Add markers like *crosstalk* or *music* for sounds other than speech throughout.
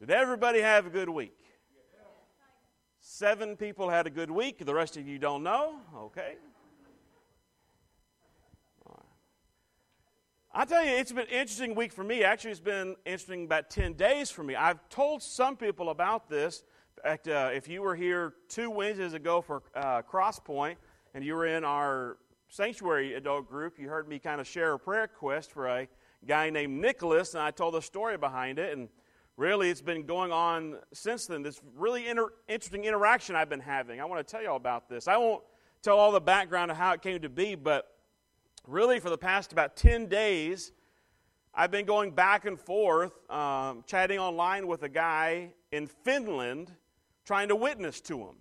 Did everybody have a good week? Seven people had a good week. The rest of you don't know. Okay. I tell you, it's been an interesting week for me. Actually, it's been interesting about 10 days for me. I've told some people about this. In fact, uh, if you were here two Wednesdays ago for uh, Crosspoint and you were in our sanctuary adult group, you heard me kind of share a prayer request for a guy named Nicholas, and I told the story behind it. And really, it's been going on since then. This really inter- interesting interaction I've been having. I want to tell you all about this. I won't tell all the background of how it came to be, but really for the past about 10 days, I've been going back and forth, um, chatting online with a guy in Finland, trying to witness to him.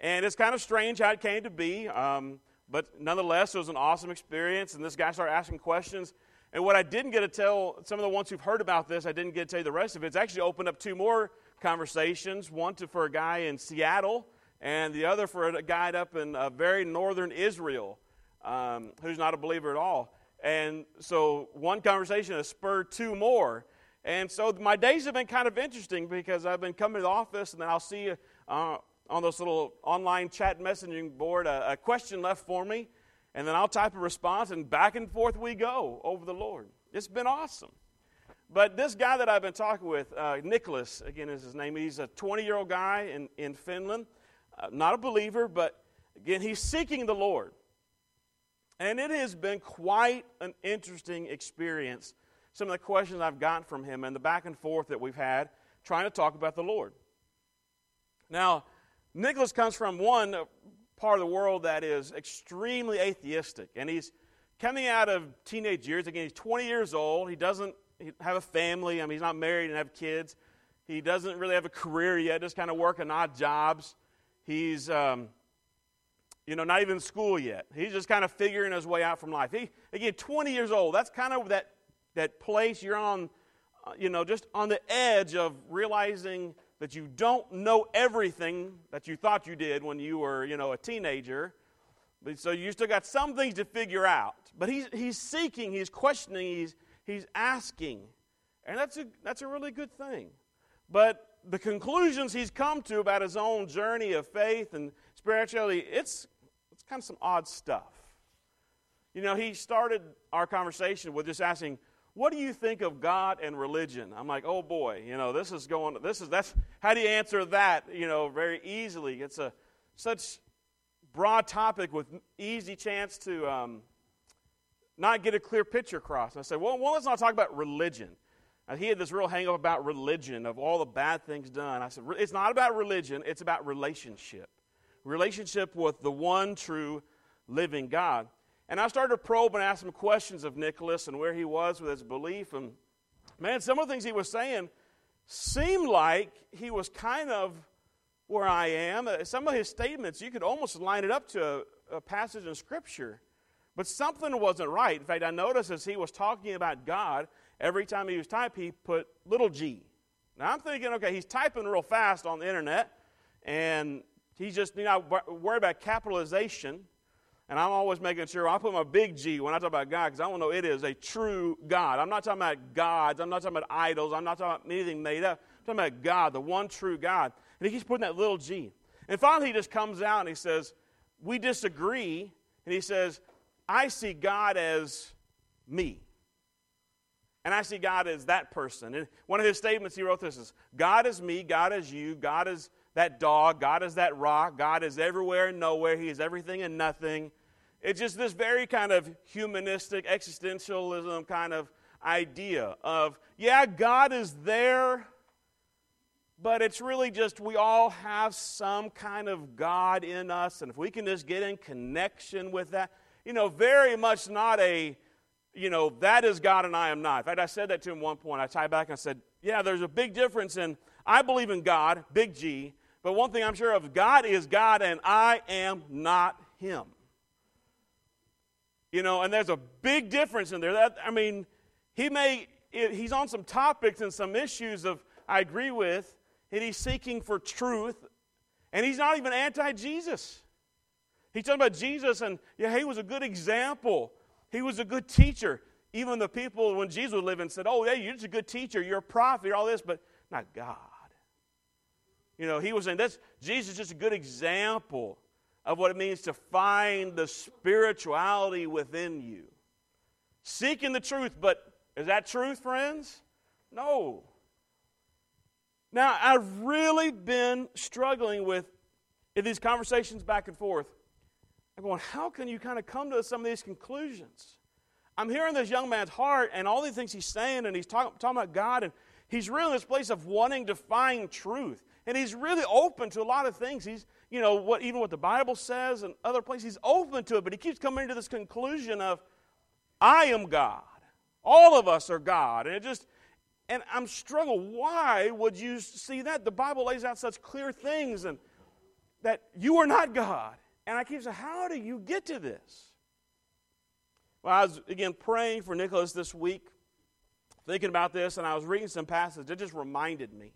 And it's kind of strange how it came to be, um, but nonetheless, it was an awesome experience. And this guy started asking questions. And what I didn't get to tell some of the ones who've heard about this, I didn't get to tell you the rest of it. It's actually opened up two more conversations one to, for a guy in Seattle, and the other for a guy up in uh, very northern Israel um, who's not a believer at all. And so one conversation has spurred two more. And so my days have been kind of interesting because I've been coming to the office and then I'll see uh, on this little online chat messaging board a, a, question left for me. And then I'll type a response and back and forth we go over the Lord. It's been awesome. But this guy that I've been talking with, uh, Nicholas, again is his name, he's a 20 year old guy in, in Finland, uh, not a believer, but again, he's seeking the Lord. And it has been quite an interesting experience. Some of the questions I've gotten from him and the back and forth that we've had trying to talk about the Lord. Now, Nicholas comes from one part of the world that is extremely atheistic, and he's coming out of teenage years. Again, he's 20 years old. He doesn't have a family. I mean, he's not married and have kids. He doesn't really have a career yet, just kind of working odd jobs. He's um, you know, not even in school yet. He's just kind of figuring his way out from life. He, again, 20 years old. That's kind of that, that place you're on, uh, you know, just on the edge of realizing that you don't know everything that you thought you did when you were, you know, a teenager. So you still got some things to figure out. But he's, he's seeking, he's questioning, he's, he's asking. And that's a, that's a really good thing. But the conclusions he's come to about his own journey of faith and spirituality, it's, it's, kind of some odd stuff. You know, he started our conversation with just asking, what do you think of God and religion? I'm like, oh boy, you know, this is going, this is, that's, how do you answer that, you know, very easily? It's a such broad topic with easy chance to um, not get a clear picture across. And I said, well, well, let's not talk about religion. He had this real hang up about religion, of all the bad things done. I said, it's not about religion, it's about relationship relationship with the one true living God. And I started to probe and ask him questions of Nicholas and where he was with his belief. And man, some of the things he was saying seemed like he was kind of where I am. Uh, some of his statements, you could almost line it up to a, a passage in Scripture. But something wasn't right. In fact, I noticed as he was talking about God, every time he was typing, he put little g. Now I'm thinking, okay, he's typing real fast on the internet, and He's just, you know, worried about capitalization. And I'm always making sure I put my big G when I talk about God because I want to know it is a true God. I'm not talking about gods. I'm not talking about idols. I'm not talking about anything made up. I'm talking about God, the one true God. And he keeps putting that little G. And finally, he just comes out and he says, We disagree. And he says, I see God as me. And I see God as that person. And one of his statements, he wrote this is God is me, God is you, God is that dog. God is that rock. God is everywhere and nowhere. He is everything and nothing. It's just this very kind of humanistic existentialism kind of idea of, yeah, God is there, but it's really just we all have some kind of God in us. And if we can just get in connection with that, you know, very much not a, you know, that is God and I am not. In fact, I said that to him one point. I tied back and I said, yeah, there's a big difference in I believe in God, big G, but one thing I'm sure of God is God, and I am not Him. You know, and there's a big difference in there. That, I mean, he may, he's on some topics and some issues of, I agree with, and he's seeking for truth, and he's not even anti Jesus. He's talking about Jesus, and yeah, he was a good example. He was a good teacher. Even the people, when Jesus was living, said, Oh, yeah, you're just a good teacher, you're a prophet, you're all this, but not God. You know, he was saying that's Jesus is just a good example of what it means to find the spirituality within you. Seeking the truth, but is that truth, friends? No. Now, I've really been struggling with in these conversations back and forth. I'm going, how can you kind of come to some of these conclusions? I'm hearing this young man's heart and all these things he's saying, and he's talk, talking about God, and he's really in this place of wanting to find truth. And he's really open to a lot of things. He's, you know, what even what the Bible says and other places, he's open to it, but he keeps coming to this conclusion of, I am God. All of us are God. And it just, and I'm struggling. Why would you see that? The Bible lays out such clear things and that you are not God. And I keep saying, how do you get to this? Well, I was again praying for Nicholas this week, thinking about this, and I was reading some passages. It just reminded me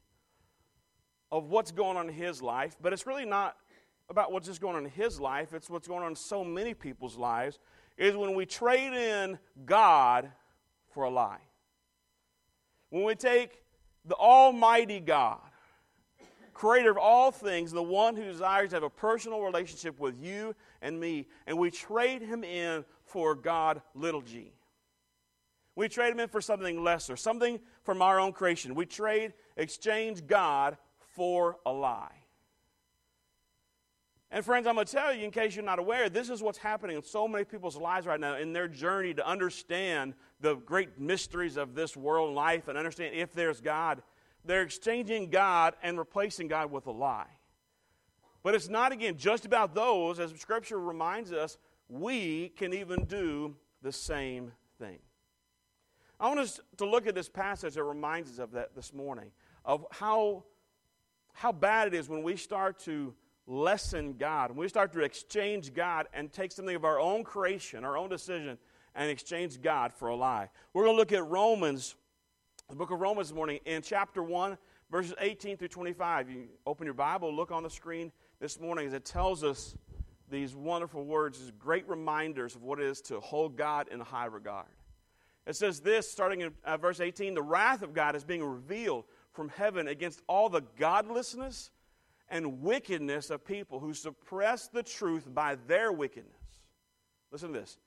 of what's going on in his life, but it's really not about what's just going on in his life, it's what's going on in so many people's lives, is when we trade in God for a lie. When we take the Almighty God, creator of all things, the one who desires to have a personal relationship with you and me, and we trade him in for God, little g. We trade him in for something lesser, something from our own creation. We trade, exchange God for a lie. And friends, I'm going to tell you, in case you're not aware, this is what's happening in so many people's lives right now in their journey to understand the great mysteries of this world life and understand if there's God. They're exchanging God and replacing God with a lie. But it's not, again, just about those. As Scripture reminds us, we can even do the same thing. I want us to look at this passage that reminds us of that this morning, of how how bad it is when we start to lessen God, when we start to exchange God and take something of our own creation, our own decision, and exchange God for a lie. We're going to look at Romans, the book of Romans this morning, in chapter 1, verses 18 through 25. You open your Bible, look on the screen this morning as it tells us these wonderful words, these great reminders of what it is to hold God in high regard. It says this, starting in uh, verse 18 the wrath of God is being revealed from heaven against all the godlessness and wickedness of people who suppress the truth by their wickedness. Listen to this.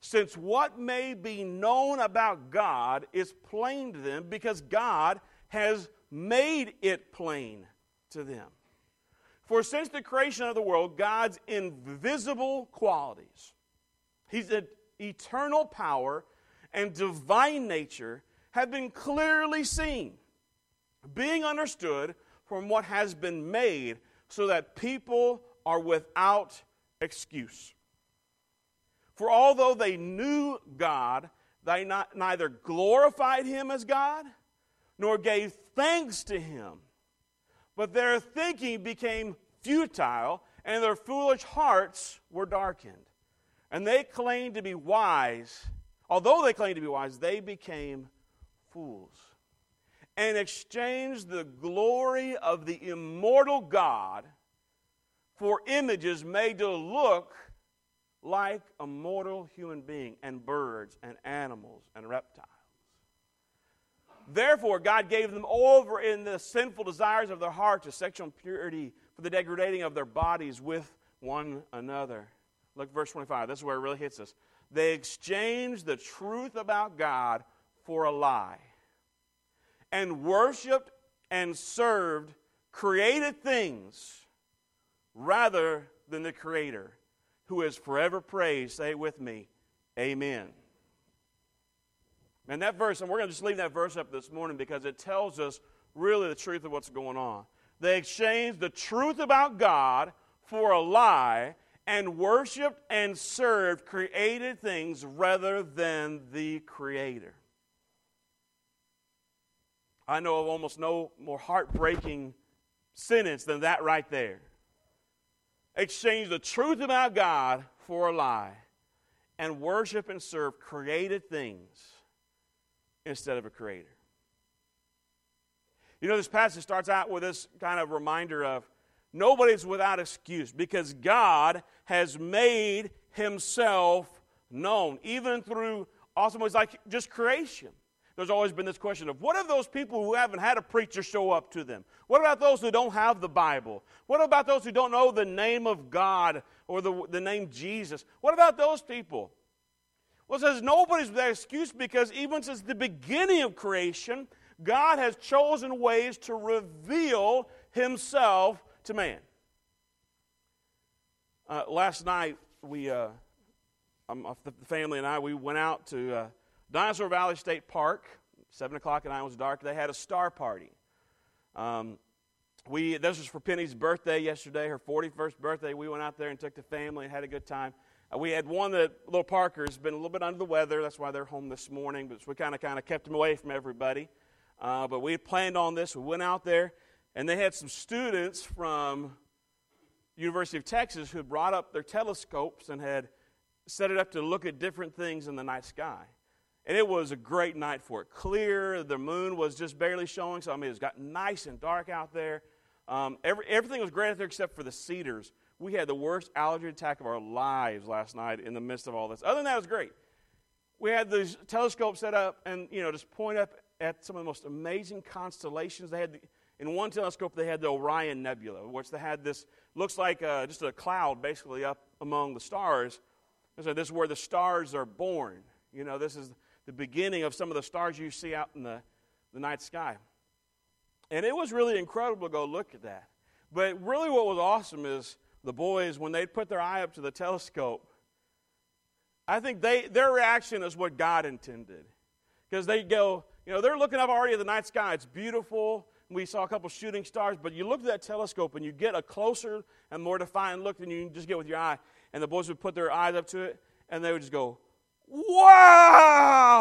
Since what may be known about God is plain to them because God has made it plain to them. For since the creation of the world, God's invisible qualities, His eternal power and divine nature, have been clearly seen being understood from what has been made, so that people are without excuse. For although they knew God, they not, neither glorified him as God, nor gave thanks to him. But their thinking became futile, and their foolish hearts were darkened. And they claimed to be wise. Although they claimed to be wise, they became fools and exchanged the glory of the immortal God for images made to look like a mortal human being and birds and animals and reptiles. Therefore, God gave them over in the sinful desires of their heart to sexual impurity for the degrading of their bodies with one another. Look, verse 25. This is where it really hits us. They exchanged the truth about God for a lie and worshiped and served created things rather than the Creator, who is forever praised. Say it with me. Amen. And that verse, and we're going to just leave that verse up this morning because it tells us really the truth of what's going on. They exchanged the truth about God for a lie and worshiped and served created things rather than the Creator. I know of almost no more heartbreaking sentence than that right there. Exchange the truth about God for a lie and worship and serve created things instead of a creator. You know, this passage starts out with this kind of reminder of nobody's without excuse because God has made himself known, even through awesome ways like just creation. There's always been this question of what of those people who haven't had a preacher show up to them? What about those who don't have the Bible? What about those who don't know the name of God or the, the name Jesus? What about those people? Well, it says nobody's without excuse because even since the beginning of creation, God has chosen ways to reveal himself to man. Uh, last night, we, uh, um, the family and I, we went out to uh, Dinosaur Valley State Park. Seven o'clock at night was dark. They had a star party. Um, we this was for Penny's birthday yesterday, her 41st birthday. We went out there and took the family and had a good time. Uh, we had one that little Parker's been a little bit under the weather. That's why they're home this morning. But we kind of kind of kept him away from everybody. Uh, but we had planned on this. We went out there, and they had some students from University of Texas who brought up their telescopes and had set it up to look at different things in the night sky. And it was a great night for it. Clear, the moon was just barely showing, so I mean, it's got nice and dark out there. Um, every, everything was great out there except for the cedars. We had the worst allergy attack of our lives last night in the midst of all this. Other than that, it was great. We had these telescopes set up and, you know, just point up at some of the most amazing constellations. They had, the, in one telescope, they had the Orion Nebula, which they had this, looks like uh, just a cloud basically up among the stars. And so this is where the stars are born. You know, this is the beginning of some of the stars you see out in the, the night sky. And it was really incredible to go look at that. But really, what was awesome is the boys, when they put their eye up to the telescope, I think they, their reaction is what God intended. Because they go, you know, they're looking up already at the night sky. It's beautiful. We saw a couple shooting stars, but you look at that telescope and you get a closer and more defined look than you just get with your eye. And the boys would put their eyes up to it, and they would just go, wow!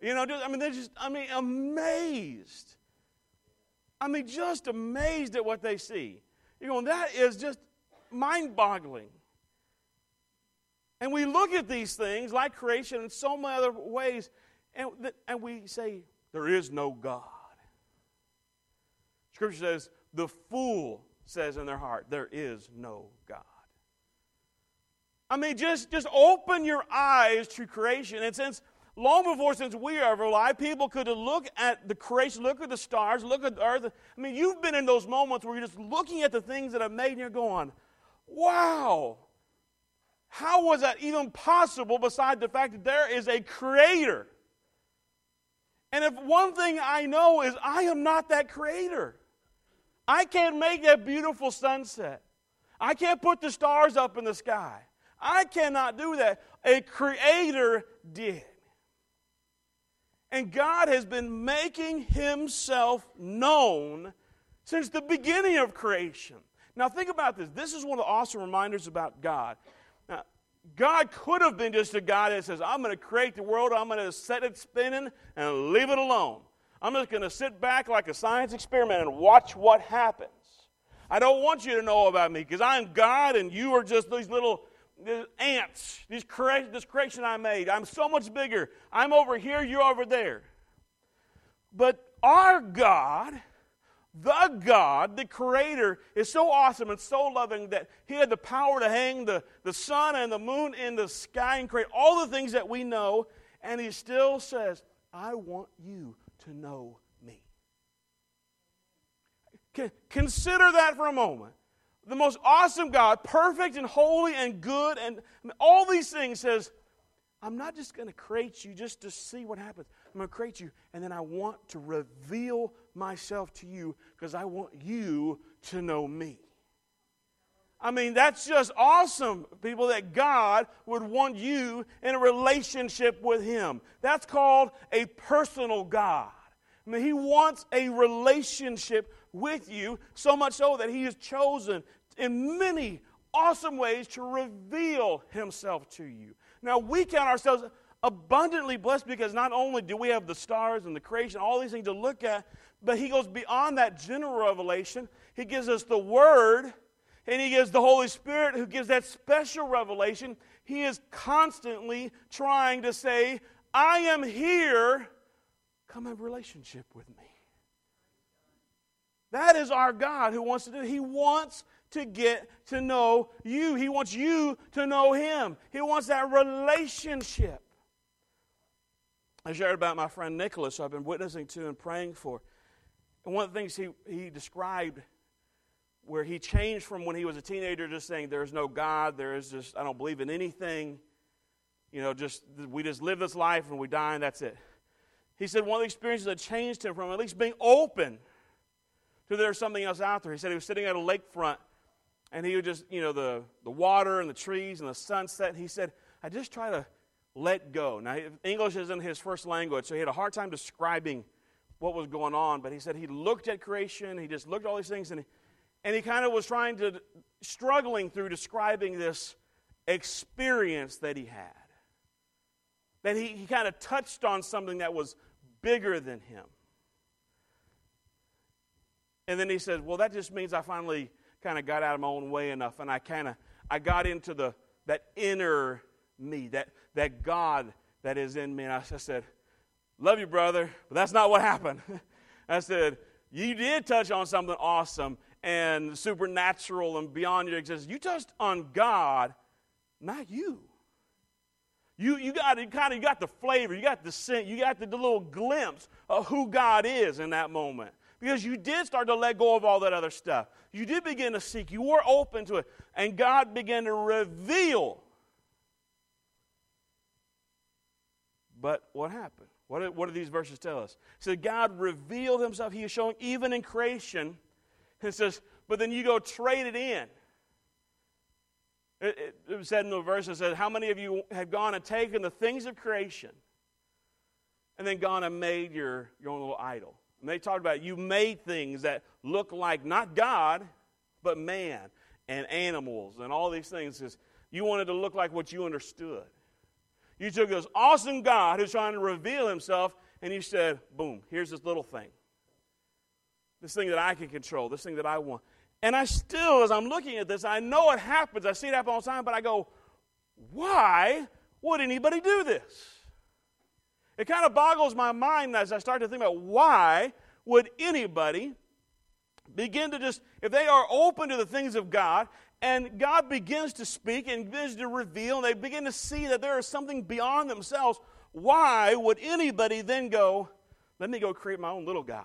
You know, I mean, they're just, I mean, amazed. I mean, just amazed at what they see. You're going, that is just mind boggling. And we look at these things like creation in so many other ways, and, and we say, there is no God. Scripture says, the fool says in their heart, there is no God. I mean, just, just open your eyes to creation. And since long before since we are alive, people could look at the creation, look at the stars, look at the earth. I mean, you've been in those moments where you're just looking at the things that I've made and you're going, wow, how was that even possible beside the fact that there is a creator? And if one thing I know is I am not that creator. I can't make that beautiful sunset. I can't put the stars up in the sky. I cannot do that. A creator did. And God has been making himself known since the beginning of creation. Now, think about this. This is one of the awesome reminders about God. Now, God could have been just a God that says, I'm going to create the world, I'm going to set it spinning and leave it alone. I'm just going to sit back like a science experiment and watch what happens. I don't want you to know about me because I'm God and you are just these little the ants, these cre- this creation I made. I'm so much bigger. I'm over here, you're over there. But our God, the God, the Creator, is so awesome and so loving that He had the power to hang the, the sun and the moon in the sky and create all the things that we know. And He still says, I want you to know me. Consider that for a moment the most awesome God, perfect and holy and good, and all these things says, I'm not just going to create you just to see what happens. I'm going to create you, and then I want to reveal myself to you because I want you to know me. I mean, that's just awesome, people, that God would want you in a relationship with Him. That's called a personal God. I mean, He wants a relationship with you, so much so that He has chosen in many awesome ways to reveal Himself to you. Now, we count ourselves abundantly blessed because not only do we have the stars and the creation, all these things to look at, but He goes beyond that general revelation. He gives us the Word, and He gives the Holy Spirit who gives that special revelation. He is constantly trying to say, I am here. Come have relationship with me. That is our God who wants to do. He wants to get to know you. He wants you to know Him. He wants that relationship. I shared about my friend Nicholas, who I've been witnessing to and praying for. And one of the things he, he described where he changed from when he was a teenager just saying, There's no God, there is just, I don't believe in anything. You know, just, we just live this life and we die and that's it. He said one of the experiences that changed him from at least being open there's something else out there. He said he was sitting at a lakefront and he would just, you know, the, the water and the trees and the sunset. He said, I just try to let go. Now, English isn't his first language, so he had a hard time describing what was going on, but he said he looked at creation, he just looked at all these things, and he, and he kind of was trying to, struggling through describing this experience that he had. That he, he kind of touched on something that was bigger than him. And then he said, Well, that just means I finally kind of got out of my own way enough and I kind of I got into the that inner me, that, that God that is in me. And I, I said, Love you, brother, but that's not what happened. *laughs* I said, You did touch on something awesome and supernatural and beyond your existence. You touched on God, not you. You, you got you kind of you got the flavor, you got the scent, you got the, the little glimpse of who God is in that moment. Because you did start to let go of all that other stuff. You did begin to seek. You were open to it. And God began to reveal. But what happened? What, what do these verses tell us? Said God revealed himself. He is showing even in creation. It says, but then you go trade it in. It, it, it said in the verse, it said, How many of you have gone and taken the things of creation and then gone and made your, your own little idol? And they talked about you made things that look like not God, but man and animals and all these things. Because you wanted to look like what you understood. You took this awesome God who's trying to reveal himself, and you said, boom, here's this little thing. This thing that I can control, this thing that I want. And I still, as I'm looking at this, I know it happens. I see it happen all the time, but I go, why would anybody do this? It kind of boggles my mind as I start to think about why would anybody begin to just, if they are open to the things of God, and God begins to speak and begins to reveal, and they begin to see that there is something beyond themselves, why would anybody then go, let me go create my own little God?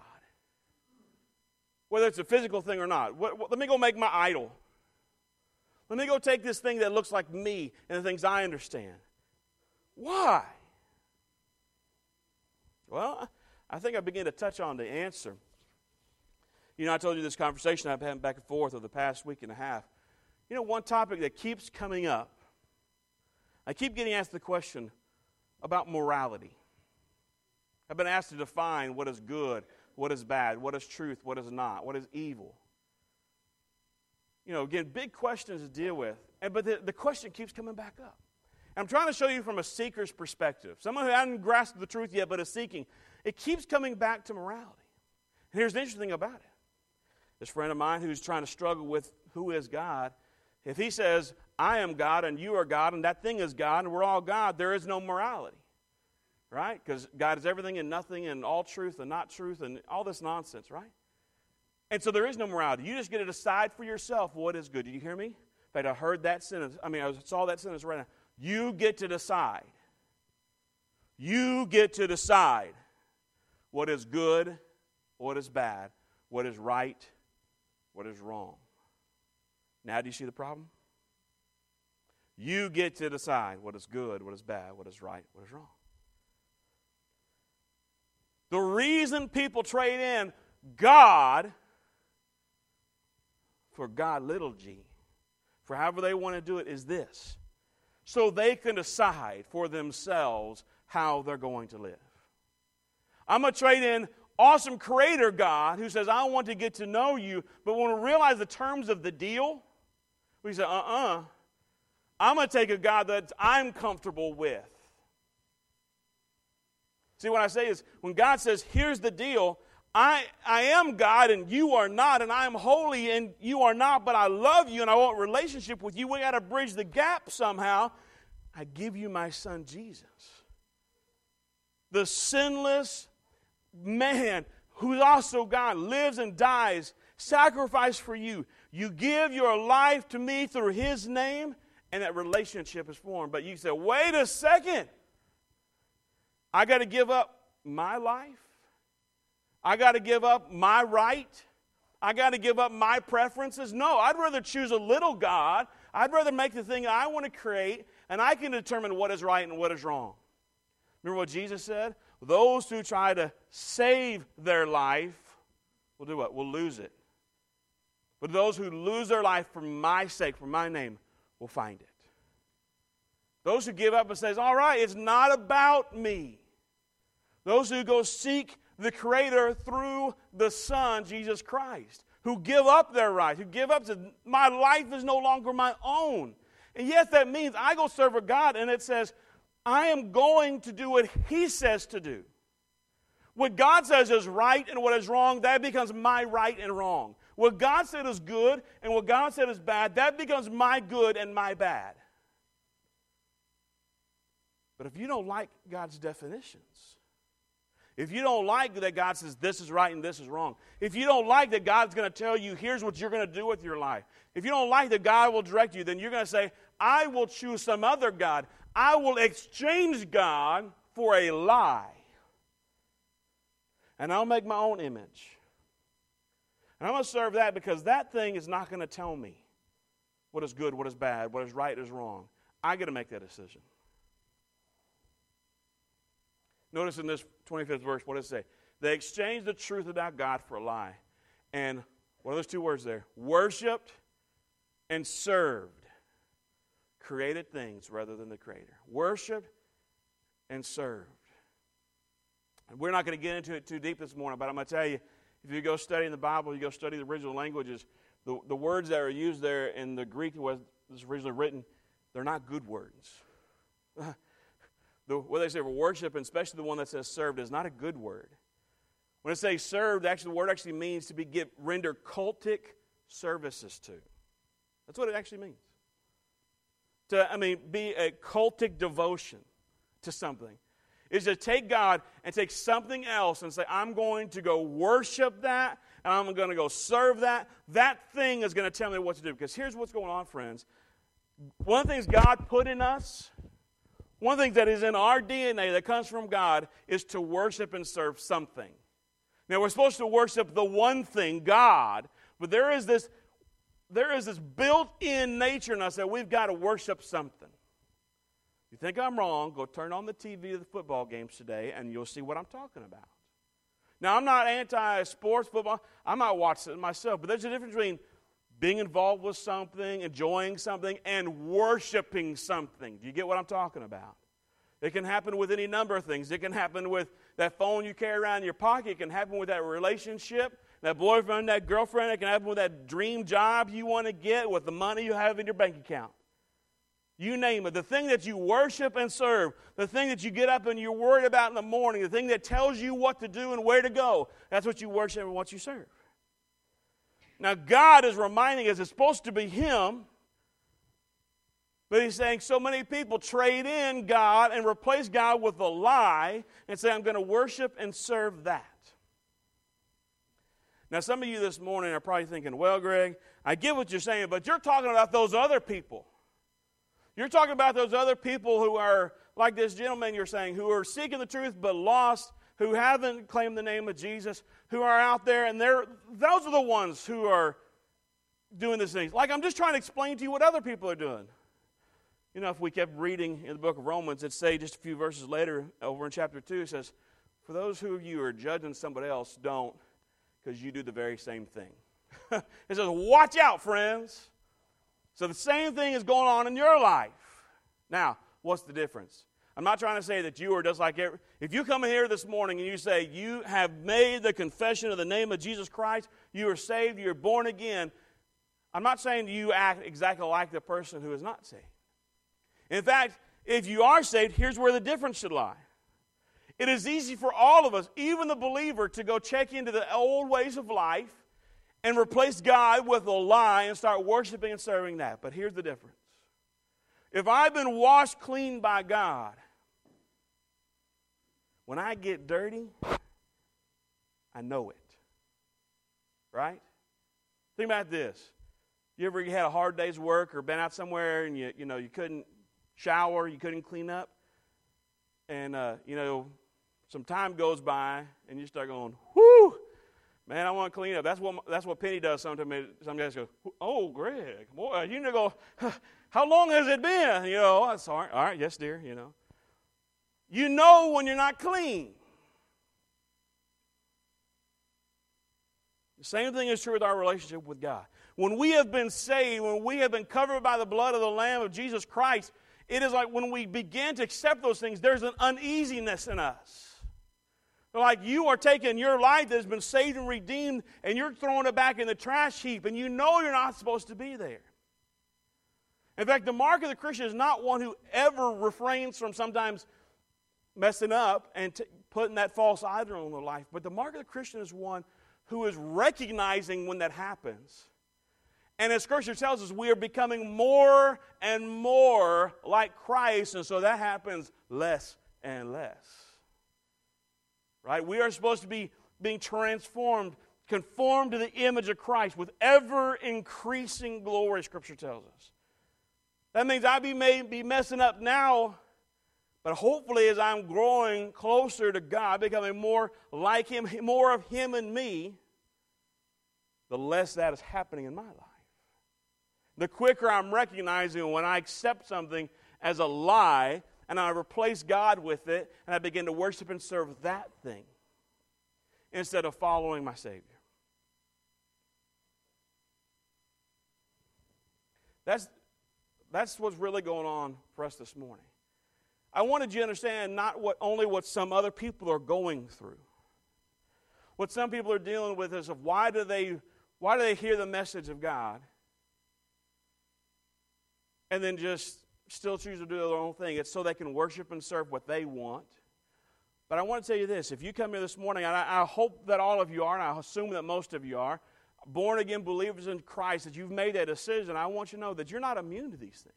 Whether it's a physical thing or not. Let me go make my idol. Let me go take this thing that looks like me and the things I understand. Why? Well, I think I begin to touch on the answer. You know, I told you this conversation I've had back and forth over the past week and a half. You know, one topic that keeps coming up, I keep getting asked the question about morality. I've been asked to define what is good, what is bad, what is truth, what is not, what is evil. You know, again, big questions to deal with, and, but the, the question keeps coming back up. I'm trying to show you from a seeker's perspective, someone who hasn't grasped the truth yet but is seeking. It keeps coming back to morality. And here's the interesting thing about it this friend of mine who's trying to struggle with who is God, if he says, I am God and you are God and that thing is God and we're all God, there is no morality. Right? Because God is everything and nothing and all truth and not truth and all this nonsense, right? And so there is no morality. You just get to decide for yourself what is good. Did you hear me? In fact, I heard that sentence. I mean, I saw that sentence right now. You get to decide. You get to decide what is good, what is bad, what is right, what is wrong. Now, do you see the problem? You get to decide what is good, what is bad, what is right, what is wrong. The reason people trade in God for God little g, for however they want to do it, is this so they can decide for themselves how they're going to live. I'm going to trade in awesome creator God who says, I want to get to know you, but when we realize the terms of the deal, we say, uh uh-uh. uh. i am going to take a God that I'm comfortable with. See, what I say is, when God says, here's the deal, I, I am God and you are not, and I am holy and you are not, but I love you and I want relationship with you. We got to bridge the gap somehow. I give you my son Jesus. The sinless man who's also God, lives and dies, sacrificed for you. You give your life to me through his name, and that relationship is formed. But you say, wait a second. I got to give up my life. I got to give up my right. I got to give up my preferences. No, I'd rather choose a little God. I'd rather make the thing I want to create, and I can determine what is right and what is wrong. Remember what Jesus said? Those who try to save their life will do what? Will lose it. But those who lose their life for my sake, for my name, will find it. Those who give up and says, "All right, it's not about me." Those who go seek the Creator through the Son, Jesus Christ, who give up their rights, who give up to my life is no longer my own. And yes, that means I go serve a God, and it says, I am going to do what He says to do. What God says is right and what is wrong, that becomes my right and wrong. What God said is good and what God said is bad, that becomes my good and my bad. But if you don't like God's definitions, if you don't like that God says this is right and this is wrong, if you don't like that God's going to tell you here's what you're going to do with your life, if you don't like that God will direct you, then you're going to say, I will choose some other God. I will exchange God for a lie and I'll make my own image. And I'm going to serve that because that thing is not going to tell me what is good, what is bad, what is right, what is wrong. I got to make that decision. Notice in this 25th verse, what does it say? They exchanged the truth about God for a lie. And what are those two words there? Worshipped and served created things rather than the Creator. Worshipped and served. We're not going to get into it too deep this morning, but I'm going to tell you if you go study in the Bible, you go study the original languages, the, the words that are used there in the Greek that was originally written, they're not good words. *laughs* the, what they say for worship, and especially the one that says served, is not a good word. When it says served, actually, the word actually means to be give, render cultic services to. That's what it actually means. To, I mean, be a cultic devotion to something is to take God and take something else and say, I'm going to go worship that and I'm going to go serve that. That thing is going to tell me what to do. Because here's what's going on, friends. One of the things God put in us, one of the things that is in our DNA that comes from God, is to worship and serve something. Now, we're supposed to worship the one thing, God, but there is this, there is this built in nature in us that we've got to worship something. You think I'm wrong, go turn on the TV of the football games today and you'll see what I'm talking about. Now, I'm not anti sports football. I might watch it myself, but there's a difference between being involved with something, enjoying something, and worshiping something. Do you get what I'm talking about? It can happen with any number of things. It can happen with that phone you carry around in your pocket. It can happen with that relationship, that boyfriend, that girlfriend. It can happen with that dream job you want to get, with the money you have in your bank account. You name it. The thing that you worship and serve, the thing that you get up and you're worried about in the morning, the thing that tells you what to do and where to go, that's what you worship and what you serve. Now, God is reminding us it's supposed to be Him, but He's saying so many people trade in God and replace God with a lie and say, I'm going to worship and serve that. Now, some of you this morning are probably thinking, well, Greg, I get what you're saying, but you're talking about those other people. You're talking about those other people who are like this gentleman you're saying, who are seeking the truth but lost, who haven't claimed the name of Jesus, who are out there, and they're those are the ones who are doing these things. Like I'm just trying to explain to you what other people are doing. You know, if we kept reading in the book of Romans, it'd say just a few verses later, over in chapter 2, it says, For those who you are judging somebody else, don't, because you do the very same thing. *laughs* it says, Watch out, friends. So the same thing is going on in your life. Now, what's the difference? I'm not trying to say that you are just like every, if you come in here this morning and you say you have made the confession of the name of Jesus Christ, you are saved, you're born again. I'm not saying you act exactly like the person who is not saved. In fact, if you are saved, here's where the difference should lie. It is easy for all of us, even the believer, to go check into the old ways of life and replace God with a lie and start worshiping and serving that. But here's the difference if I've been washed clean by God, when I get dirty, I know it. Right? Think about this. You ever had a hard day's work or been out somewhere and you, you know you couldn't shower, you couldn't clean up, and uh, you know some time goes by, and you start going, whoo, man, I want to clean up. That's what, that's what Penny does sometimes. Some guys go, oh, Greg, boy, you to go, *laughs* how long has it been? You know, oh, sorry. All right, yes, dear, you know. You know when you're not clean. The same thing is true with our relationship with God. When we have been saved, when we have been covered by the blood of the Lamb of Jesus Christ, it is like when we begin to accept those things, there's an uneasiness in us. Like you are taking your life that has been saved and redeemed and you're throwing it back in the trash heap and you know you're not supposed to be there. In fact, the mark of the Christian is not one who ever refrains from sometimes messing up and t- putting that false idol in their life, but the mark of the Christian is one who is recognizing when that happens and as Scripture tells us, we are becoming more and more like Christ, and so that happens less and less. Right? We are supposed to be being transformed, conformed to the image of Christ with ever increasing glory, Scripture tells us. That means I be, may be messing up now, but hopefully, as I'm growing closer to God, becoming more like Him, more of Him and me, the less that is happening in my life the quicker I'm recognizing when I accept something as a lie and I replace God with it and I begin to worship and serve that thing instead of following my Savior. That's, that's what's really going on for us this morning. I wanted you to understand not what, only what some other people are going through. What some people are dealing with is of why do they why do they hear the message of God? and then just still choose to do their own thing. It's so they can worship and serve what they want. But I want to tell you this if you come here this morning, and I, I hope that all of you are, and I assume that most of you are, born again believers in Christ, that you've made that decision, I want you to know that you're not immune to these things.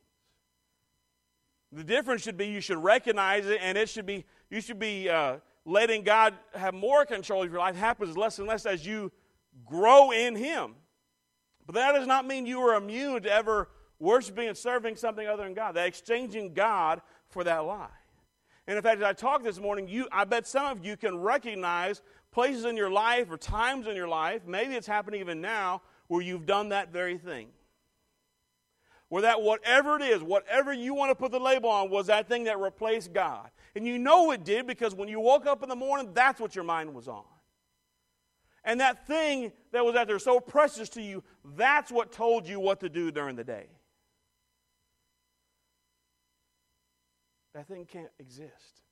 The difference should be you should recognize it, and it should be you should be uh, letting God have more control of your life. It happens less and less as you grow in Him. But that does not mean you are immune to ever worshiping and serving something other than God. They're exchanging God for that lie. And in fact, as I talk this morning, you, I bet some of you can recognize places in your life or times in your life, maybe it's happening even now, where you've done that very thing. Where that, whatever it is, whatever you want to put the label on, was that thing that replaced God. And you know it did because when you woke up in the morning, that's what your mind was on. And that thing that was out there so precious to you, that's what told you what to do during the day. That thing can't exist.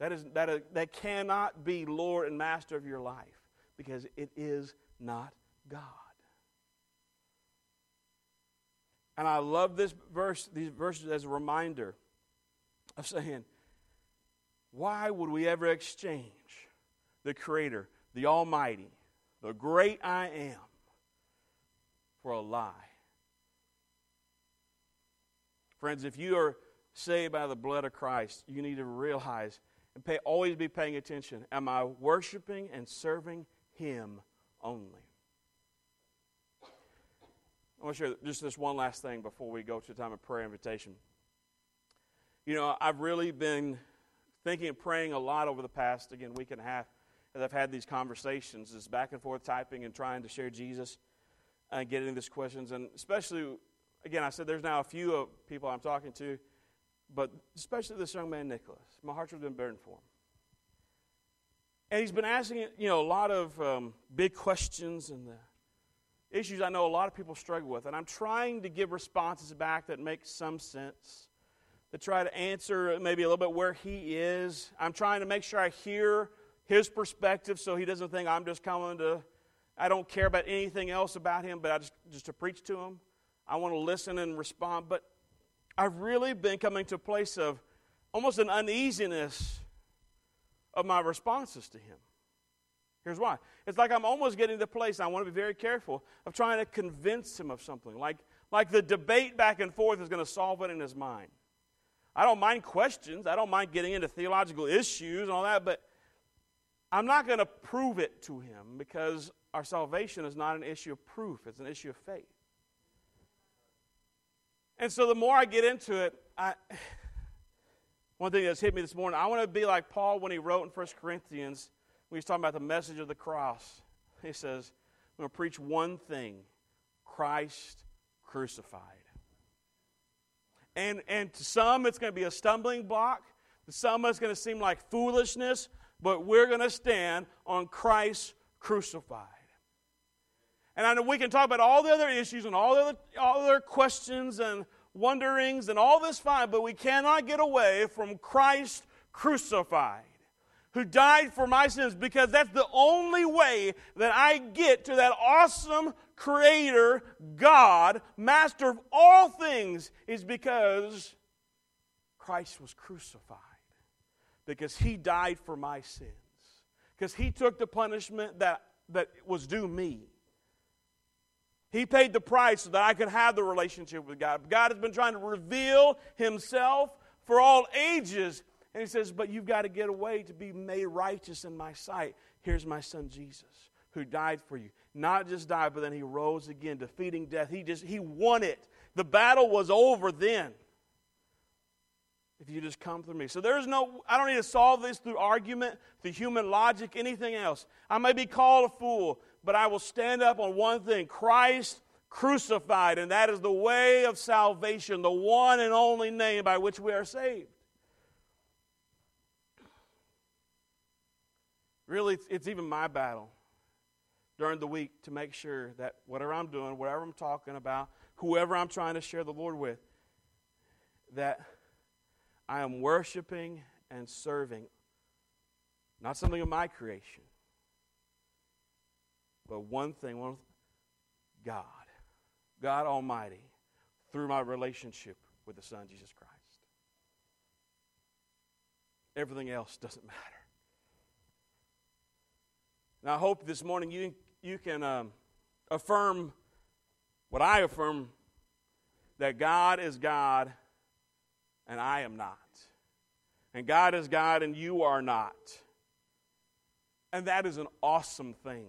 That, is, that, uh, that cannot be Lord and Master of your life because it is not God. And I love this verse, these verses as a reminder of saying, why would we ever exchange the Creator, the Almighty, the great I am, for a lie? Friends, if you are saved by the blood of Christ, you need to realize and pay, always be paying attention. Am I worshiping and serving Him only? I want to share just this one last thing before we go to time of prayer invitation. You know, I've really been thinking and praying a lot over the past, again, week and a half as I've had these conversations, this back and forth typing and trying to share Jesus and getting these questions. And especially, again, I said there's now a few of people I'm talking to but especially this young man, Nicholas. My heart's been burdened for him. And he's been asking, you know, a lot of um, big questions and the issues I know a lot of people struggle with. And I'm trying to give responses back that make some sense, to try to answer maybe a little bit where he is. I'm trying to make sure I hear his perspective so he doesn't think I'm just coming to, I don't care about anything else about him, but I just, just to preach to him. I want to listen and respond. But I've really been coming to a place of almost an uneasiness of my responses to him. Here's why. It's like I'm almost getting to the place, I want to be very careful, of trying to convince him of something. Like, like the debate back and forth is going to solve it in his mind. I don't mind questions. I don't mind getting into theological issues and all that, but I'm not going to prove it to him because our salvation is not an issue of proof, it's an issue of faith. And so the more I get into it, I, *sighs* One thing that's hit me this morning, I want to be like Paul when he wrote in 1 Corinthians, when he's talking about the message of the cross. He says, I'm going to preach one thing Christ crucified. And, and to some, it's going to be a stumbling block. To some, it's going to seem like foolishness, but we're going to stand on Christ crucified. And I know we can talk about all the other issues and all the other, all the other questions and wonderings and all this fine, but we cannot get away from Christ crucified, who died for my sins, because that's the only way that I get to that awesome Creator, God, Master of all things, is because Christ was crucified. Because He died for my sins. Because He took the punishment that, that was due me. He paid the price so that I could have the relationship with God. God has been trying to reveal Himself for all ages. And He says, But you've got to get away to be made righteous in my sight. Here's my son Jesus, who died for you. Not just died, but then He rose again, defeating death. He just He won it. The battle was over then. If you just come through me. So there's no, I don't need to solve this through argument, through human logic, anything else. I may be called a fool but I will stand up on one thing Christ crucified, and that is the way of salvation, the one and only name by which we are saved. Really, it's, it's even my battle during the week to make sure that whatever I'm doing, whatever I'm talking about, whoever I'm trying to share the Lord with, that I am worshiping and serving not something of my creation, but one thing, one God, God Almighty, through my relationship with the Son, Jesus Christ. Everything else doesn't matter. Now, I hope this morning you, you can um, affirm what I affirm that God is God and I am not. And God is God and you are not. And that is an awesome thing.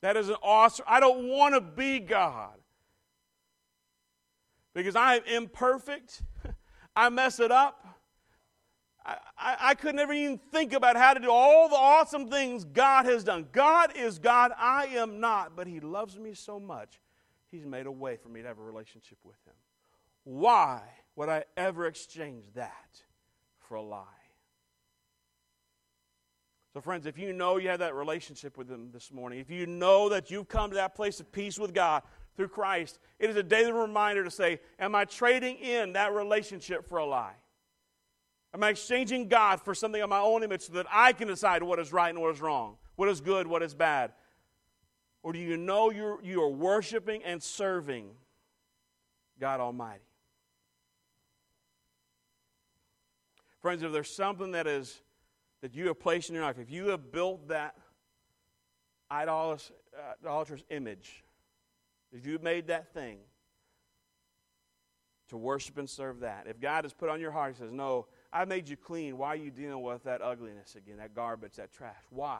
That is an awesome. I don't want to be God because I am imperfect. *laughs* I mess it up. I, I, could never even think about how to do all the awesome things God has done. God is God. I am not, but He loves me so much, He's made a way for me to have a relationship with Him. Why would I ever exchange that for a lie? So, friends, if you know you have that relationship with Him this morning, if you know that you've come to that place of peace with God through Christ, it is a daily reminder to say, Am I trading in that relationship for a lie? Am I exchanging God for something of my own image so that I can decide what is right and what is wrong, what is good, what is bad? Or do you know you're, you are worshiping and serving God Almighty? Friends, if there's something that is that you have placed in your life, if you have built that idolatrous, uh, idolatrous image, if you've made that thing to worship and serve that, if God has put on your heart, He says, No, I made you clean. Why are you dealing with that ugliness again, that garbage, that trash? Why?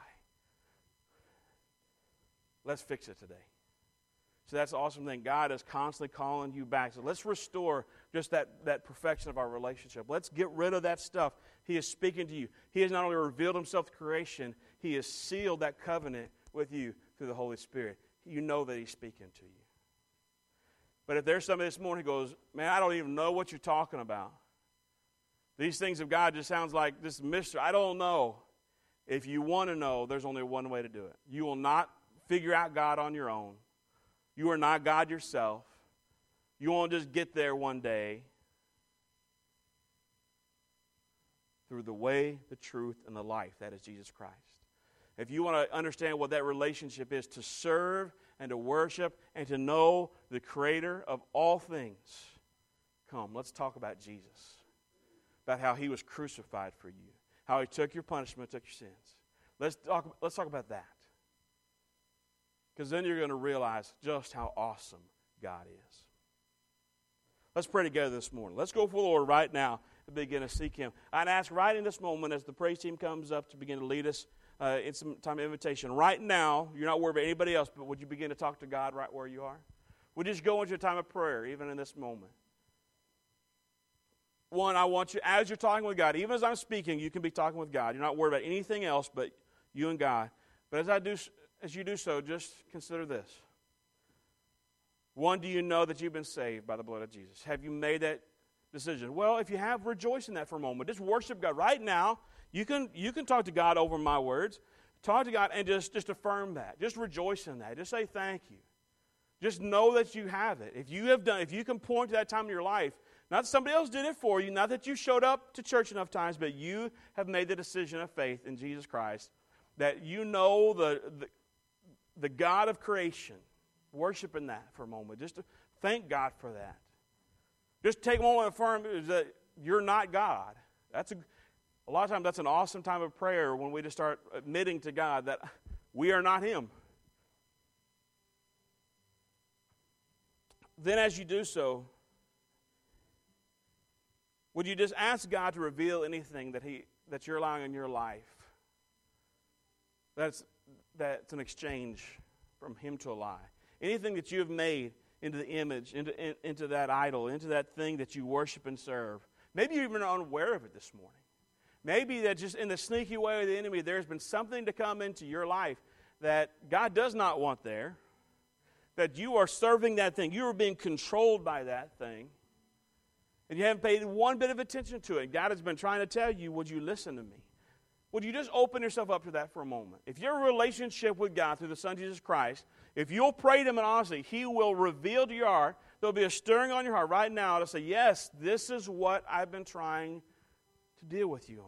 Let's fix it today. So that's the awesome thing. God is constantly calling you back. So let's restore just that, that perfection of our relationship. Let's get rid of that stuff. He is speaking to you. He has not only revealed himself to creation, he has sealed that covenant with you through the Holy Spirit. You know that he's speaking to you. But if there's somebody this morning who goes, Man, I don't even know what you're talking about. These things of God just sounds like this mystery. I don't know. If you want to know, there's only one way to do it. You will not figure out God on your own. You are not God yourself. You won't just get there one day. Through the way, the truth, and the life, that is Jesus Christ. If you want to understand what that relationship is, to serve and to worship and to know the Creator of all things, come, let's talk about Jesus. About how He was crucified for you, how He took your punishment, took your sins. Let's talk, let's talk about that. Because then you're going to realize just how awesome God is. Let's pray together this morning. Let's go for the Lord right now and begin to seek Him. I'd ask right in this moment as the praise team comes up to begin to lead us uh, in some time of invitation. Right now, you're not worried about anybody else, but would you begin to talk to God right where you are? Would you just go into a time of prayer, even in this moment? One, I want you, as you're talking with God, even as I'm speaking, you can be talking with God. You're not worried about anything else but you and God. But as I do, as you do so, just consider this. One, do you know that you've been saved by the blood of Jesus? Have you made that decision? Well, if you have, rejoice in that for a moment. Just worship God right now. You can you can talk to God over my words. Talk to God and just just affirm that. Just rejoice in that. Just say thank you. Just know that you have it. If you have done, if you can point to that time in your life, not that somebody else did it for you, not that you showed up to church enough times, but you have made the decision of faith in Jesus Christ, that you know the, the, the God of creation, worship in that for a moment. Just thank God for that. Just take a moment and affirm that you're not God. That's a, a lot of times that's an awesome time of prayer when we just start admitting to God that we are not Him. Then, as you do so, would you just ask God to reveal anything that, he, that you're allowing in your life? That's, that's an exchange from Him to a lie. Anything that you have made into the image, into, in, into that idol, into that thing that you worship and serve. Maybe you're even unaware of it this morning. Maybe that just in the sneaky way of the enemy, there's been something to come into your life that God does not want there that you are serving that thing. You are being controlled by that thing. And you haven't paid one bit of attention to it. God has been trying to tell you, would you listen to me? Would you just open yourself up to that for a moment? If your relationship with God through the Son Jesus Christ, if you'll pray to Him and honestly, He will reveal to your heart, there'll be a stirring on your heart right now to say, Yes, this is what I've been trying to deal with you.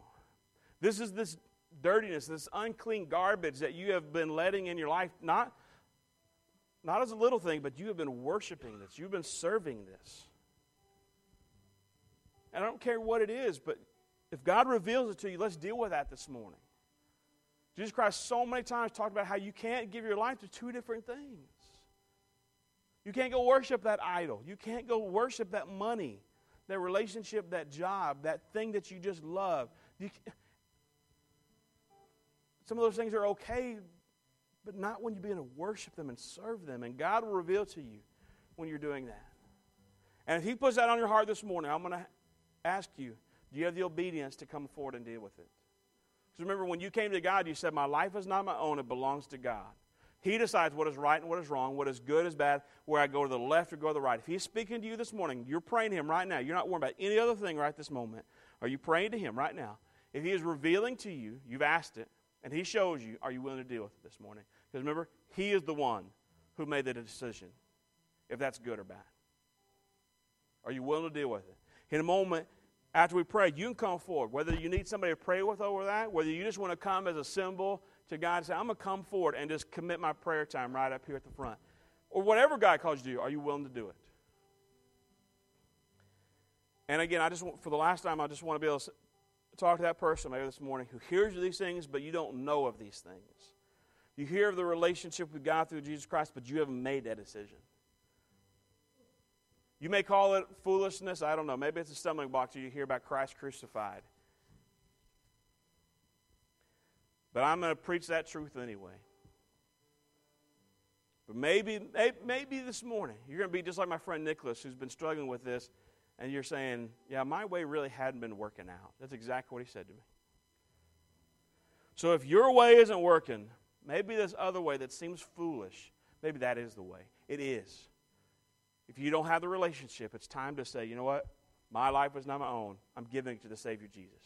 This is this dirtiness, this unclean garbage that you have been letting in your life, not not as a little thing, but you have been worshiping this. You've been serving this. And I don't care what it is, but if God reveals it to you, let's deal with that this morning. Jesus Christ so many times talked about how you can't give your life to two different things. You can't go worship that idol. You can't go worship that money, that relationship, that job, that thing that you just love. You, some of those things are okay, but not when you begin to worship them and serve them. And God will reveal to you when you're doing that. And if He puts that on your heart this morning, I'm going to ask you do you have the obedience to come forward and deal with it? Because remember, when you came to God, you said, My life is not my own, it belongs to God. He decides what is right and what is wrong, what is good is bad, where I go to the left or go to the right. If He's speaking to you this morning, you're praying to Him right now. You're not worrying about any other thing right this moment. Are you praying to Him right now? If He is revealing to you, you've asked it, and He shows you, are you willing to deal with it this morning? Because remember, He is the one who made the decision, if that's good or bad. Are you willing to deal with it? In a moment, after we pray, you can come forward. Whether you need somebody to pray with over that, whether you just want to come as a symbol to God and say, I'm going to come forward and just commit my prayer time right up here at the front. Or whatever God calls you to do, are you willing to do it? And again, I just want, for the last time, I just want to be able to talk to that person maybe this morning who hears these things, but you don't know of these things. You hear of the relationship with God through Jesus Christ, but you haven't made that decision. You may call it foolishness. I don't know. Maybe it's a stumbling block to you hear about Christ crucified. But I'm going to preach that truth anyway. But maybe, maybe this morning, you're going to be just like my friend Nicholas, who's been struggling with this, and you're saying, Yeah, my way really hadn't been working out. That's exactly what he said to me. So if your way isn't working, maybe this other way that seems foolish, maybe that is the way. It is. If you don't have the relationship, it's time to say, you know what? My life is not my own. I'm giving it to the Savior Jesus.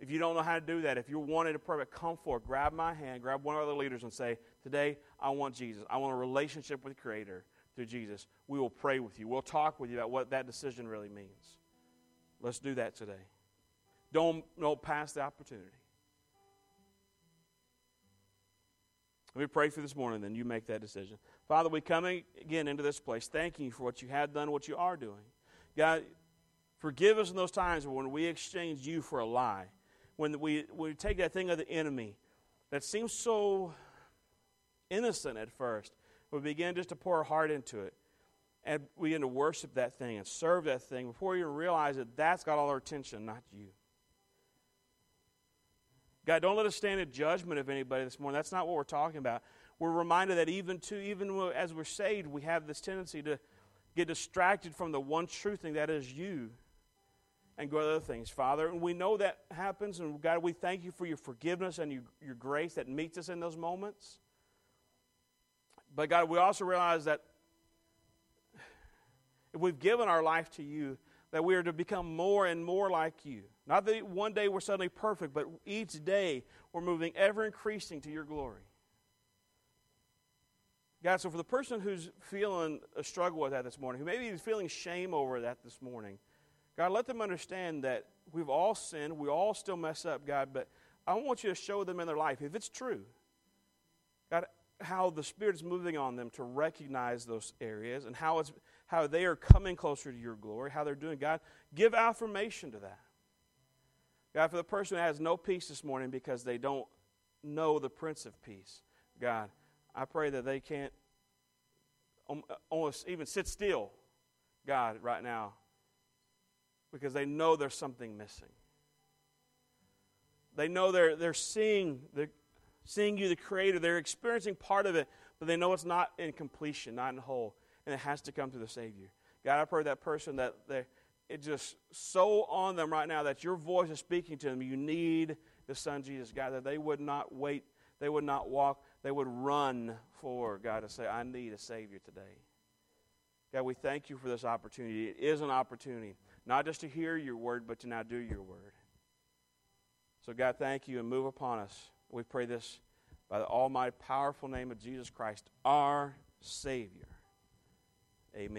If you don't know how to do that, if you're wanting to pray, come forward, grab my hand, grab one of the leaders, and say, Today, I want Jesus. I want a relationship with the Creator through Jesus. We will pray with you. We'll talk with you about what that decision really means. Let's do that today. Don't, don't pass the opportunity. Let me pray for this morning, then you make that decision. Father, we come again into this place thanking you for what you have done, what you are doing. God, forgive us in those times when we exchange you for a lie, when we, we take that thing of the enemy that seems so innocent at first, we begin just to pour our heart into it. And we begin to worship that thing and serve that thing before you realize that that's got all our attention, not you. God, don't let us stand in judgment of anybody this morning. That's not what we're talking about. We're reminded that even to even as we're saved, we have this tendency to get distracted from the one true thing that is you. and go to other things, Father. And we know that happens, and God, we thank you for your forgiveness and your, your grace that meets us in those moments. But God, we also realize that if we've given our life to you, that we are to become more and more like you. Not that one day we're suddenly perfect, but each day we're moving ever increasing to your glory. God, so for the person who's feeling a struggle with that this morning, who maybe is feeling shame over that this morning, God, let them understand that we've all sinned, we all still mess up, God, but I want you to show them in their life, if it's true, God, how the Spirit is moving on them to recognize those areas and how, it's, how they are coming closer to your glory, how they're doing. God, give affirmation to that. God, for the person who has no peace this morning because they don't know the Prince of Peace, God, I pray that they can't almost even sit still, God, right now, because they know there's something missing. They know they're, they're seeing, they're seeing you, the Creator. They're experiencing part of it, but they know it's not in completion, not in whole, and it has to come through the Savior. God, I pray that person that they, it's just so on them right now that your voice is speaking to them. You need the Son Jesus, God, that they would not wait, they would not walk, they would run for God to say, I need a Savior today. God, we thank you for this opportunity. It is an opportunity, not just to hear your word, but to now do your word. So, God, thank you and move upon us. We pray this by the almighty, powerful name of Jesus Christ, our Savior.